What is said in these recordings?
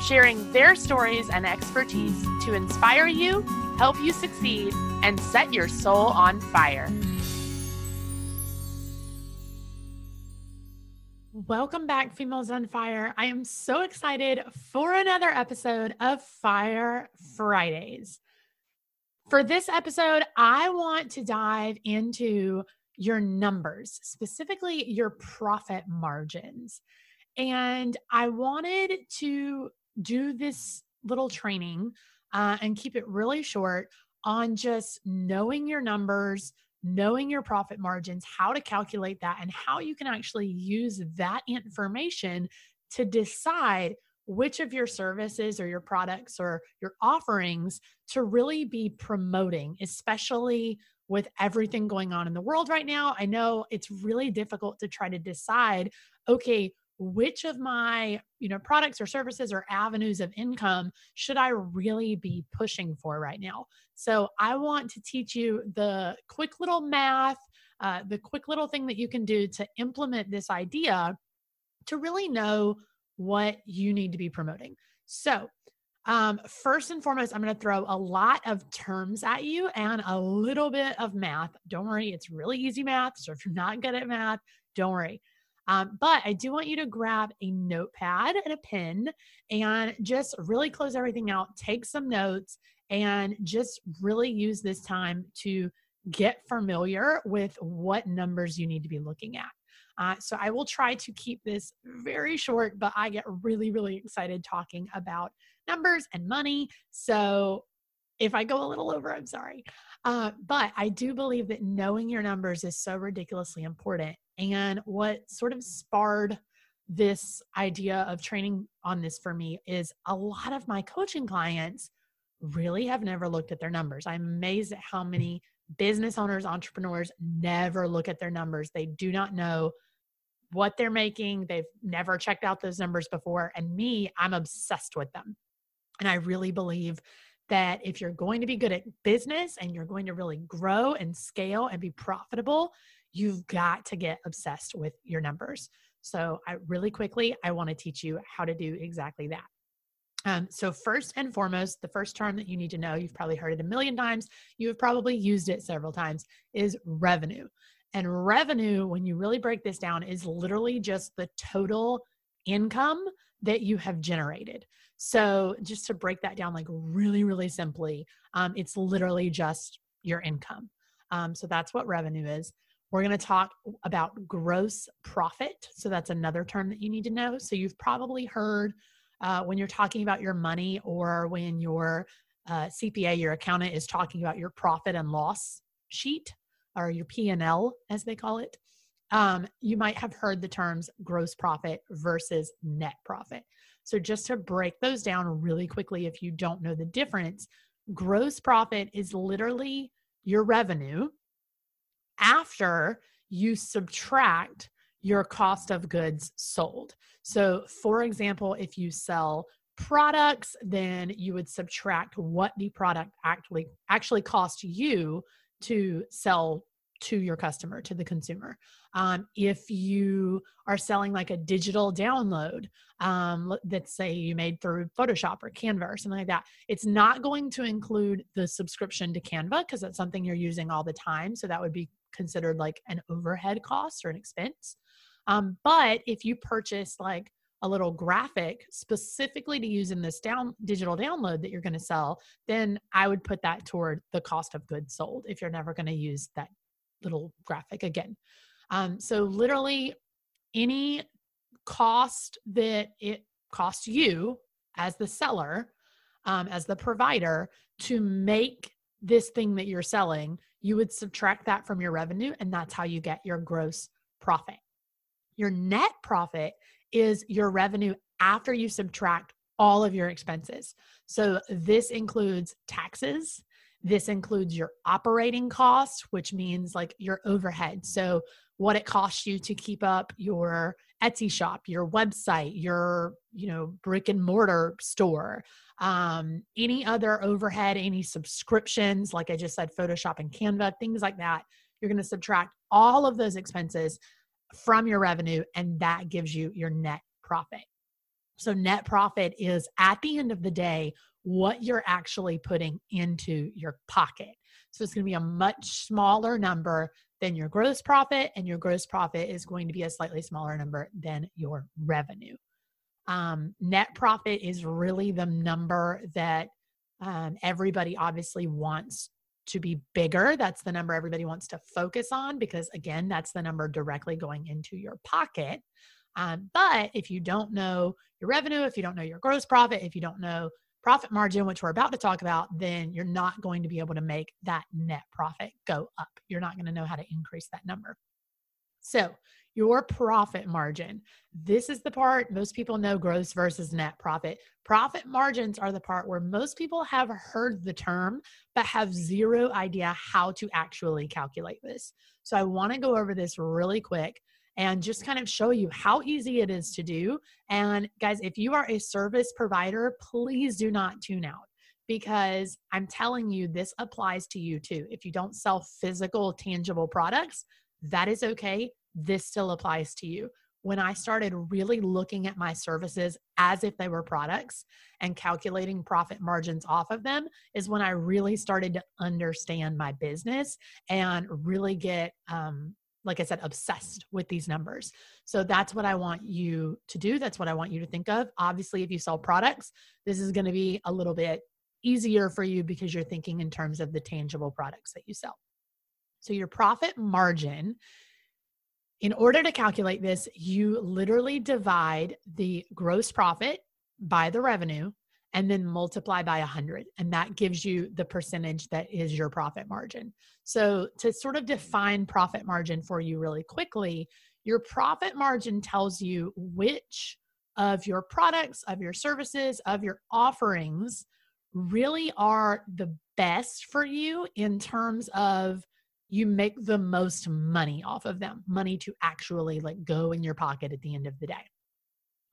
sharing their stories and expertise to inspire you, help you succeed, and set your soul on fire. Welcome back, Females on Fire. I am so excited for another episode of Fire Fridays. For this episode, I want to dive into your numbers, specifically your profit margins. And I wanted to do this little training uh, and keep it really short on just knowing your numbers, knowing your profit margins, how to calculate that, and how you can actually use that information to decide which of your services or your products or your offerings to really be promoting, especially with everything going on in the world right now. I know it's really difficult to try to decide, okay, which of my you know products or services or avenues of income should i really be pushing for right now so i want to teach you the quick little math uh, the quick little thing that you can do to implement this idea to really know what you need to be promoting so um, first and foremost, I'm going to throw a lot of terms at you and a little bit of math. Don't worry, it's really easy math. So if you're not good at math, don't worry. Um, but I do want you to grab a notepad and a pen and just really close everything out, take some notes, and just really use this time to get familiar with what numbers you need to be looking at. Uh, so I will try to keep this very short, but I get really, really excited talking about numbers and money. So if I go a little over, I'm sorry. Uh, but I do believe that knowing your numbers is so ridiculously important. And what sort of sparred this idea of training on this for me is a lot of my coaching clients really have never looked at their numbers. I'm amazed at how many business owners, entrepreneurs never look at their numbers. They do not know what they're making. They've never checked out those numbers before. And me, I'm obsessed with them. And I really believe that if you're going to be good at business and you're going to really grow and scale and be profitable, you've got to get obsessed with your numbers. So, I really quickly, I want to teach you how to do exactly that. Um, so, first and foremost, the first term that you need to know, you've probably heard it a million times, you have probably used it several times, is revenue. And revenue, when you really break this down, is literally just the total income that you have generated. So, just to break that down, like really, really simply, um, it's literally just your income. Um, so, that's what revenue is. We're going to talk about gross profit. So, that's another term that you need to know. So, you've probably heard uh, when you're talking about your money or when your uh, CPA, your accountant, is talking about your profit and loss sheet or your P&L, as they call it. Um, you might have heard the terms gross profit versus net profit. So, just to break those down really quickly, if you don't know the difference, gross profit is literally your revenue after you subtract your cost of goods sold. So, for example, if you sell products, then you would subtract what the product actually actually cost you to sell to your customer, to the consumer. Um, if you are selling like a digital download um, that say you made through Photoshop or Canva or something like that, it's not going to include the subscription to Canva because that's something you're using all the time. So that would be considered like an overhead cost or an expense. Um, but if you purchase like a little graphic specifically to use in this down digital download that you're going to sell, then I would put that toward the cost of goods sold if you're never going to use that little graphic again. Um, so literally any cost that it costs you as the seller, um, as the provider to make this thing that you're selling, you would subtract that from your revenue, and that's how you get your gross profit. Your net profit is your revenue after you subtract all of your expenses. So this includes taxes, This includes your operating costs, which means like your overhead. So, what it costs you to keep up your Etsy shop, your website, your, you know, brick and mortar store, um, any other overhead, any subscriptions, like I just said, Photoshop and Canva, things like that. You're going to subtract all of those expenses from your revenue, and that gives you your net profit. So, net profit is at the end of the day what you're actually putting into your pocket. So, it's going to be a much smaller number than your gross profit, and your gross profit is going to be a slightly smaller number than your revenue. Um, net profit is really the number that um, everybody obviously wants to be bigger. That's the number everybody wants to focus on because, again, that's the number directly going into your pocket. Um, but if you don't know your revenue, if you don't know your gross profit, if you don't know profit margin, which we're about to talk about, then you're not going to be able to make that net profit go up. You're not going to know how to increase that number. So, your profit margin. This is the part most people know gross versus net profit. Profit margins are the part where most people have heard the term, but have zero idea how to actually calculate this. So, I want to go over this really quick and just kind of show you how easy it is to do. And guys, if you are a service provider, please do not tune out because I'm telling you, this applies to you too. If you don't sell physical, tangible products, that is okay. This still applies to you. When I started really looking at my services as if they were products and calculating profit margins off of them, is when I really started to understand my business and really get um, like I said, mm-hmm. obsessed with these numbers. So that's what I want you to do. That's what I want you to think of. Obviously, if you sell products, this is going to be a little bit easier for you because you're thinking in terms of the tangible products that you sell. So your profit margin, in order to calculate this, you literally divide the gross profit by the revenue and then multiply by 100 and that gives you the percentage that is your profit margin. So to sort of define profit margin for you really quickly your profit margin tells you which of your products of your services of your offerings really are the best for you in terms of you make the most money off of them money to actually like go in your pocket at the end of the day.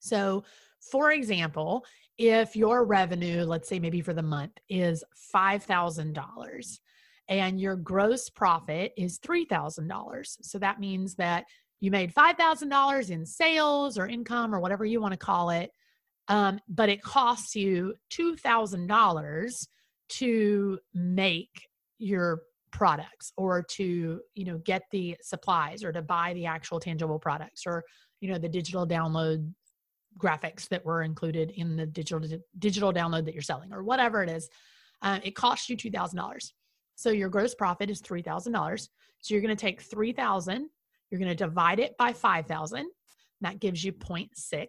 So for example if your revenue, let's say maybe for the month, is $5,000 and your gross profit is $3,000. So that means that you made $5,000 in sales or income or whatever you want to call it, um, but it costs you $2,000 to make your products or to you know get the supplies or to buy the actual tangible products or you know the digital download graphics that were included in the digital digital download that you're selling or whatever it is uh, it costs you $2000 so your gross profit is $3000 so you're going to take 3000 you're going to divide it by 5000 that gives you 0.6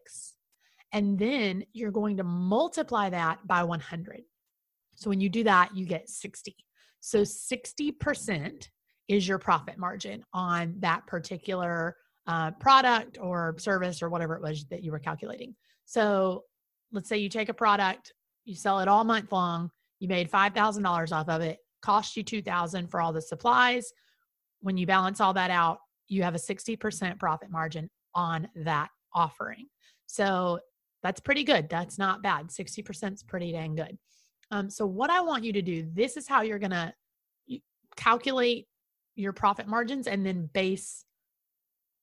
and then you're going to multiply that by 100 so when you do that you get 60 so 60% is your profit margin on that particular uh, product or service or whatever it was that you were calculating. So let's say you take a product, you sell it all month long, you made $5,000 off of it, cost you 2000 for all the supplies. When you balance all that out, you have a 60% profit margin on that offering. So that's pretty good. That's not bad. 60% is pretty dang good. Um, so, what I want you to do, this is how you're going to calculate your profit margins and then base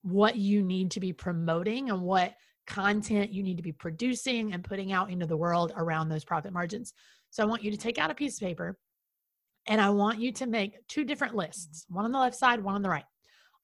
what you need to be promoting and what content you need to be producing and putting out into the world around those profit margins. So I want you to take out a piece of paper and I want you to make two different lists, one on the left side, one on the right.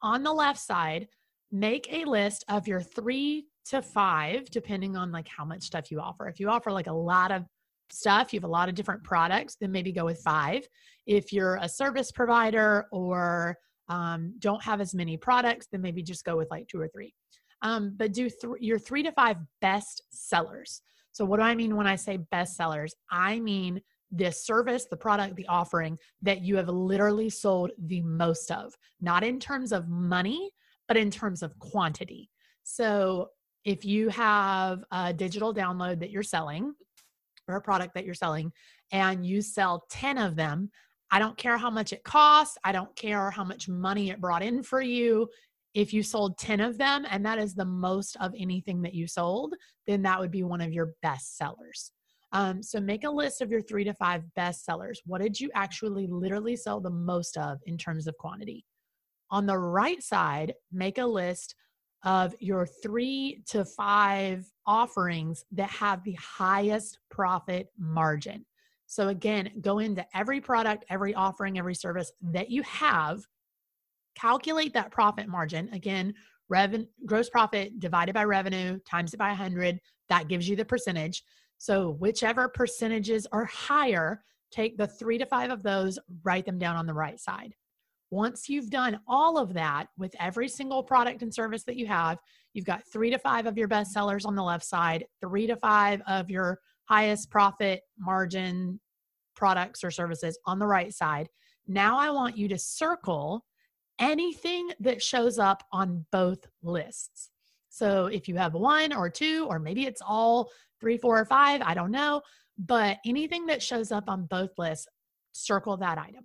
On the left side, make a list of your 3 to 5 depending on like how much stuff you offer. If you offer like a lot of stuff, you have a lot of different products, then maybe go with 5. If you're a service provider or um, don't have as many products, then maybe just go with like two or three. Um, but do th- your three to five best sellers. So, what do I mean when I say best sellers? I mean the service, the product, the offering that you have literally sold the most of, not in terms of money, but in terms of quantity. So, if you have a digital download that you're selling or a product that you're selling and you sell 10 of them, I don't care how much it costs. I don't care how much money it brought in for you. If you sold 10 of them and that is the most of anything that you sold, then that would be one of your best sellers. Um, so make a list of your three to five best sellers. What did you actually literally sell the most of in terms of quantity? On the right side, make a list of your three to five offerings that have the highest profit margin. So, again, go into every product, every offering, every service that you have, calculate that profit margin. Again, revenue, gross profit divided by revenue times it by 100, that gives you the percentage. So, whichever percentages are higher, take the three to five of those, write them down on the right side. Once you've done all of that with every single product and service that you have, you've got three to five of your best sellers on the left side, three to five of your highest profit margin products or services on the right side. Now I want you to circle anything that shows up on both lists. So if you have one or two, or maybe it's all three, four, or five, I don't know, but anything that shows up on both lists, circle that item.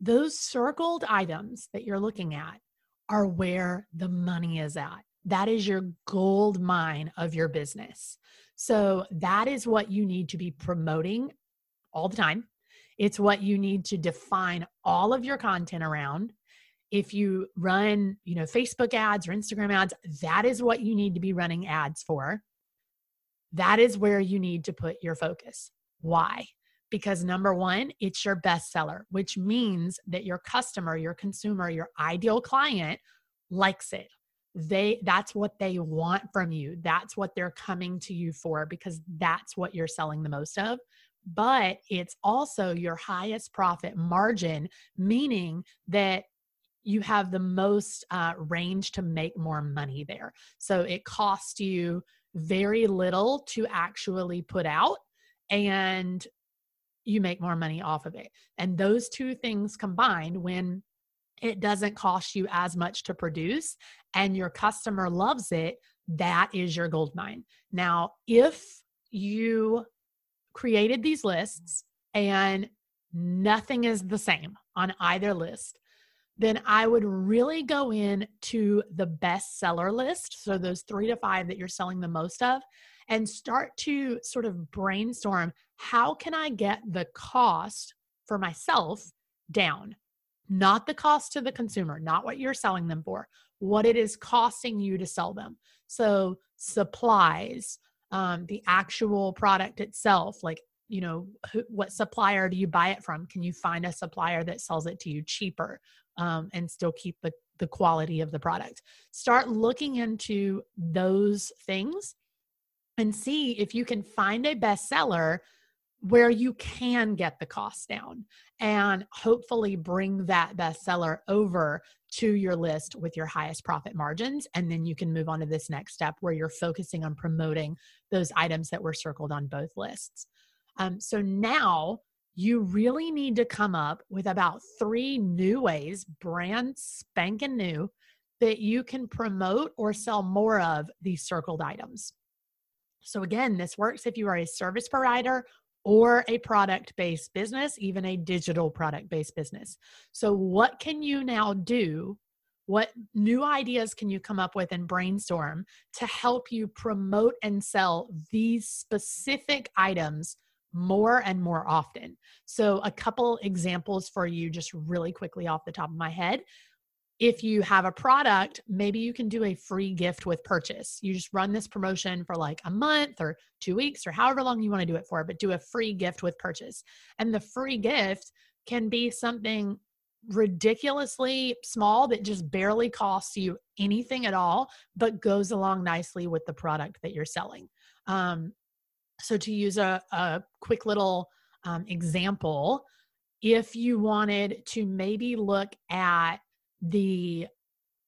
Those circled items that you're looking at are where the money is at. That is your gold mine of your business. So that is what you need to be promoting all the time. It's what you need to define all of your content around. If you run, you know, Facebook ads or Instagram ads, that is what you need to be running ads for. That is where you need to put your focus. Why? Because number one, it's your bestseller, which means that your customer, your consumer, your ideal client likes it they that's what they want from you. That's what they're coming to you for because that's what you're selling the most of. But it's also your highest profit margin meaning that you have the most uh, range to make more money there. So it costs you very little to actually put out and you make more money off of it. And those two things combined when it doesn't cost you as much to produce and your customer loves it, that is your gold mine. Now, if you created these lists and nothing is the same on either list, then I would really go in to the bestseller list. So, those three to five that you're selling the most of, and start to sort of brainstorm how can I get the cost for myself down? Not the cost to the consumer, not what you're selling them for, what it is costing you to sell them. So, supplies, um, the actual product itself, like, you know, who, what supplier do you buy it from? Can you find a supplier that sells it to you cheaper um, and still keep the, the quality of the product? Start looking into those things and see if you can find a bestseller where you can get the cost down and hopefully bring that bestseller over to your list with your highest profit margins. And then you can move on to this next step where you're focusing on promoting those items that were circled on both lists. Um, so now you really need to come up with about three new ways, brand spanking new, that you can promote or sell more of these circled items. So, again, this works if you are a service provider or a product based business, even a digital product based business. So, what can you now do? What new ideas can you come up with and brainstorm to help you promote and sell these specific items more and more often? So, a couple examples for you, just really quickly off the top of my head if you have a product, maybe you can do a free gift with purchase. You just run this promotion for like a month or two weeks or however long you want to do it for, but do a free gift with purchase. And the free gift can be something ridiculously small that just barely costs you anything at all, but goes along nicely with the product that you're selling. Um, so, to use a, a quick little um, example, if you wanted to maybe look at the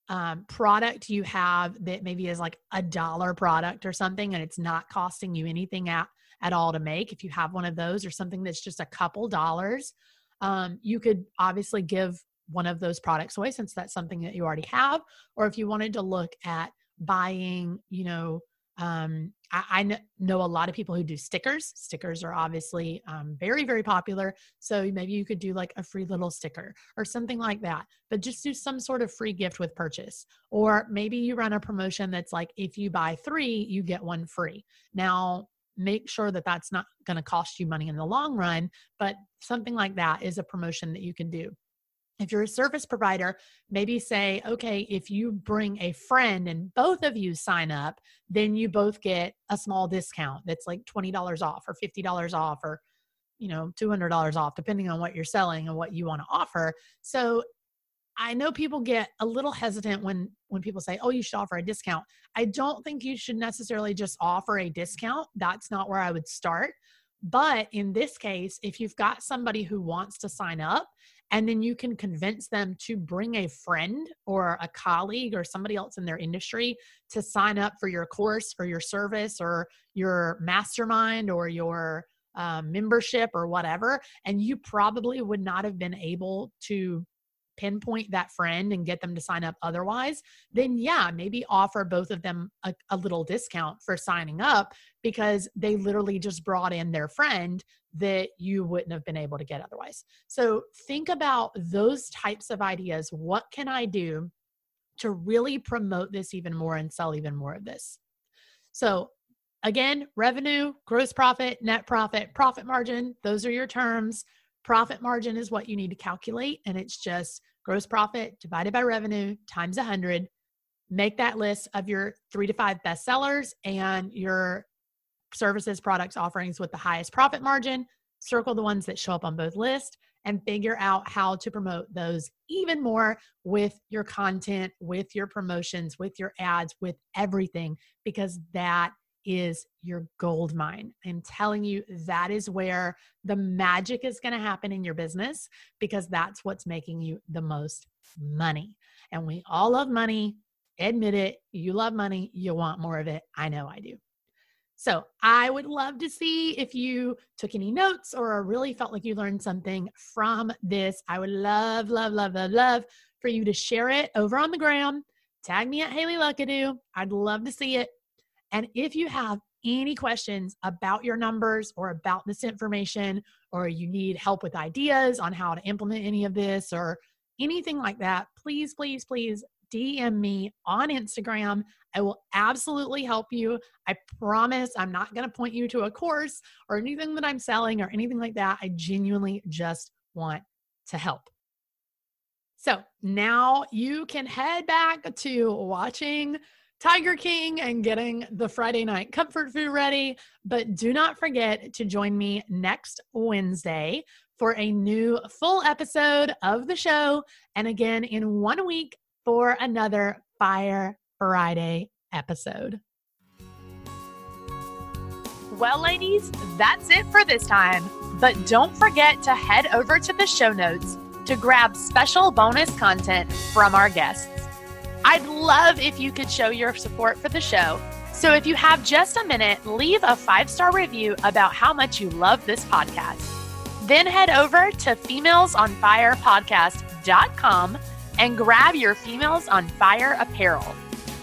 um, product you have that maybe is like a dollar product or something and it's not costing you anything at, at all to make if you have one of those or something that's just a couple dollars um, you could obviously give one of those products away since that's something that you already have or if you wanted to look at buying you know Um, I, I kn- know a lot of people who do stickers. Stickers are obviously um, very, very popular. So maybe you could do like a free little sticker or something like that, but just do some sort of free gift with purchase. Or maybe you run a promotion that's like if you buy three, you get one free. Now, make sure that that's not going to cost you money in the long run, but something like that is a promotion that you can do if you're a service provider, maybe say, okay, if you bring a friend and both of you sign up, then you both get a small discount that's like $20 off or $50 off or you know $200 off depending on what you're selling and what you want to offer. So I know people get a little hesitant when when people say, "Oh, you should offer a discount." I don't think you should necessarily just offer a discount. That's not where I would start. But in this case, if you've got somebody who wants to sign up and then you can convince them to bring a friend or a colleague or somebody else in their industry to sign up for your course or your service or your mastermind or your um, membership or whatever. And you probably would not have been able to pinpoint that friend and get them to sign up otherwise, then yeah, maybe offer both of them a, a, little discount for signing up because they literally just brought in their friend that you wouldn't have been able to get otherwise. So think about those types of ideas. What can I do to really promote this even more and sell even more of this? So again, revenue, gross profit, net profit, profit margin, those are your terms. Profit margin is what you need to calculate, and it's just gross profit divided by revenue times 100. Make that list of your three to five best sellers and your services, products, offerings with the highest profit margin. Circle the ones that show up on both lists and figure out how to promote those even more with your content, with your promotions, with your ads, with everything, because that is your gold mine. I'm telling you, that is where the magic is going to happen in your business because that's what's making you the most money. And we all love money. Admit it. You love money. You want more of it. I know I do. So I would love to see if you took any notes or really felt like you learned something from this. I would love, love, love, love, love for you to share it over on the gram. Tag me at Haley Luckadoo. I'd love to see it. And if you have any questions about your numbers or about this information, or you need help with ideas on how to implement any of this or anything like that, please, please, please DM me on Instagram. I will absolutely help you. I promise I'm not going to point you to a course or anything that I'm selling or anything like that. I genuinely just want to help. So now you can head back to watching Tiger King and getting the Friday night comfort food ready. But do not forget to join me next Wednesday for a new full episode of the show. And again, in one week for another Fire Friday episode. Well, ladies, that's it for this time. But don't forget to head over to the show notes to grab special bonus content from our guests. I'd love if you could show your support for the show. So if you have just a minute, leave a five star review about how much you love this podcast. Then head over to femalesonfirepodcast.com and grab your Females on Fire apparel.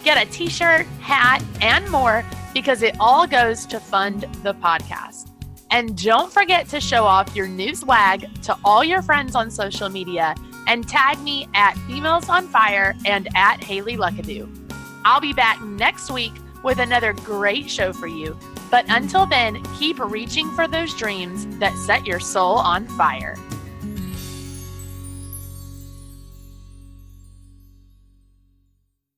Get a t shirt, hat, and more because it all goes to fund the podcast. And don't forget to show off your new swag to all your friends on social media and tag me at Females on Fire and at Haley Luckadoo. I'll be back next week with another great show for you. But until then, keep reaching for those dreams that set your soul on fire.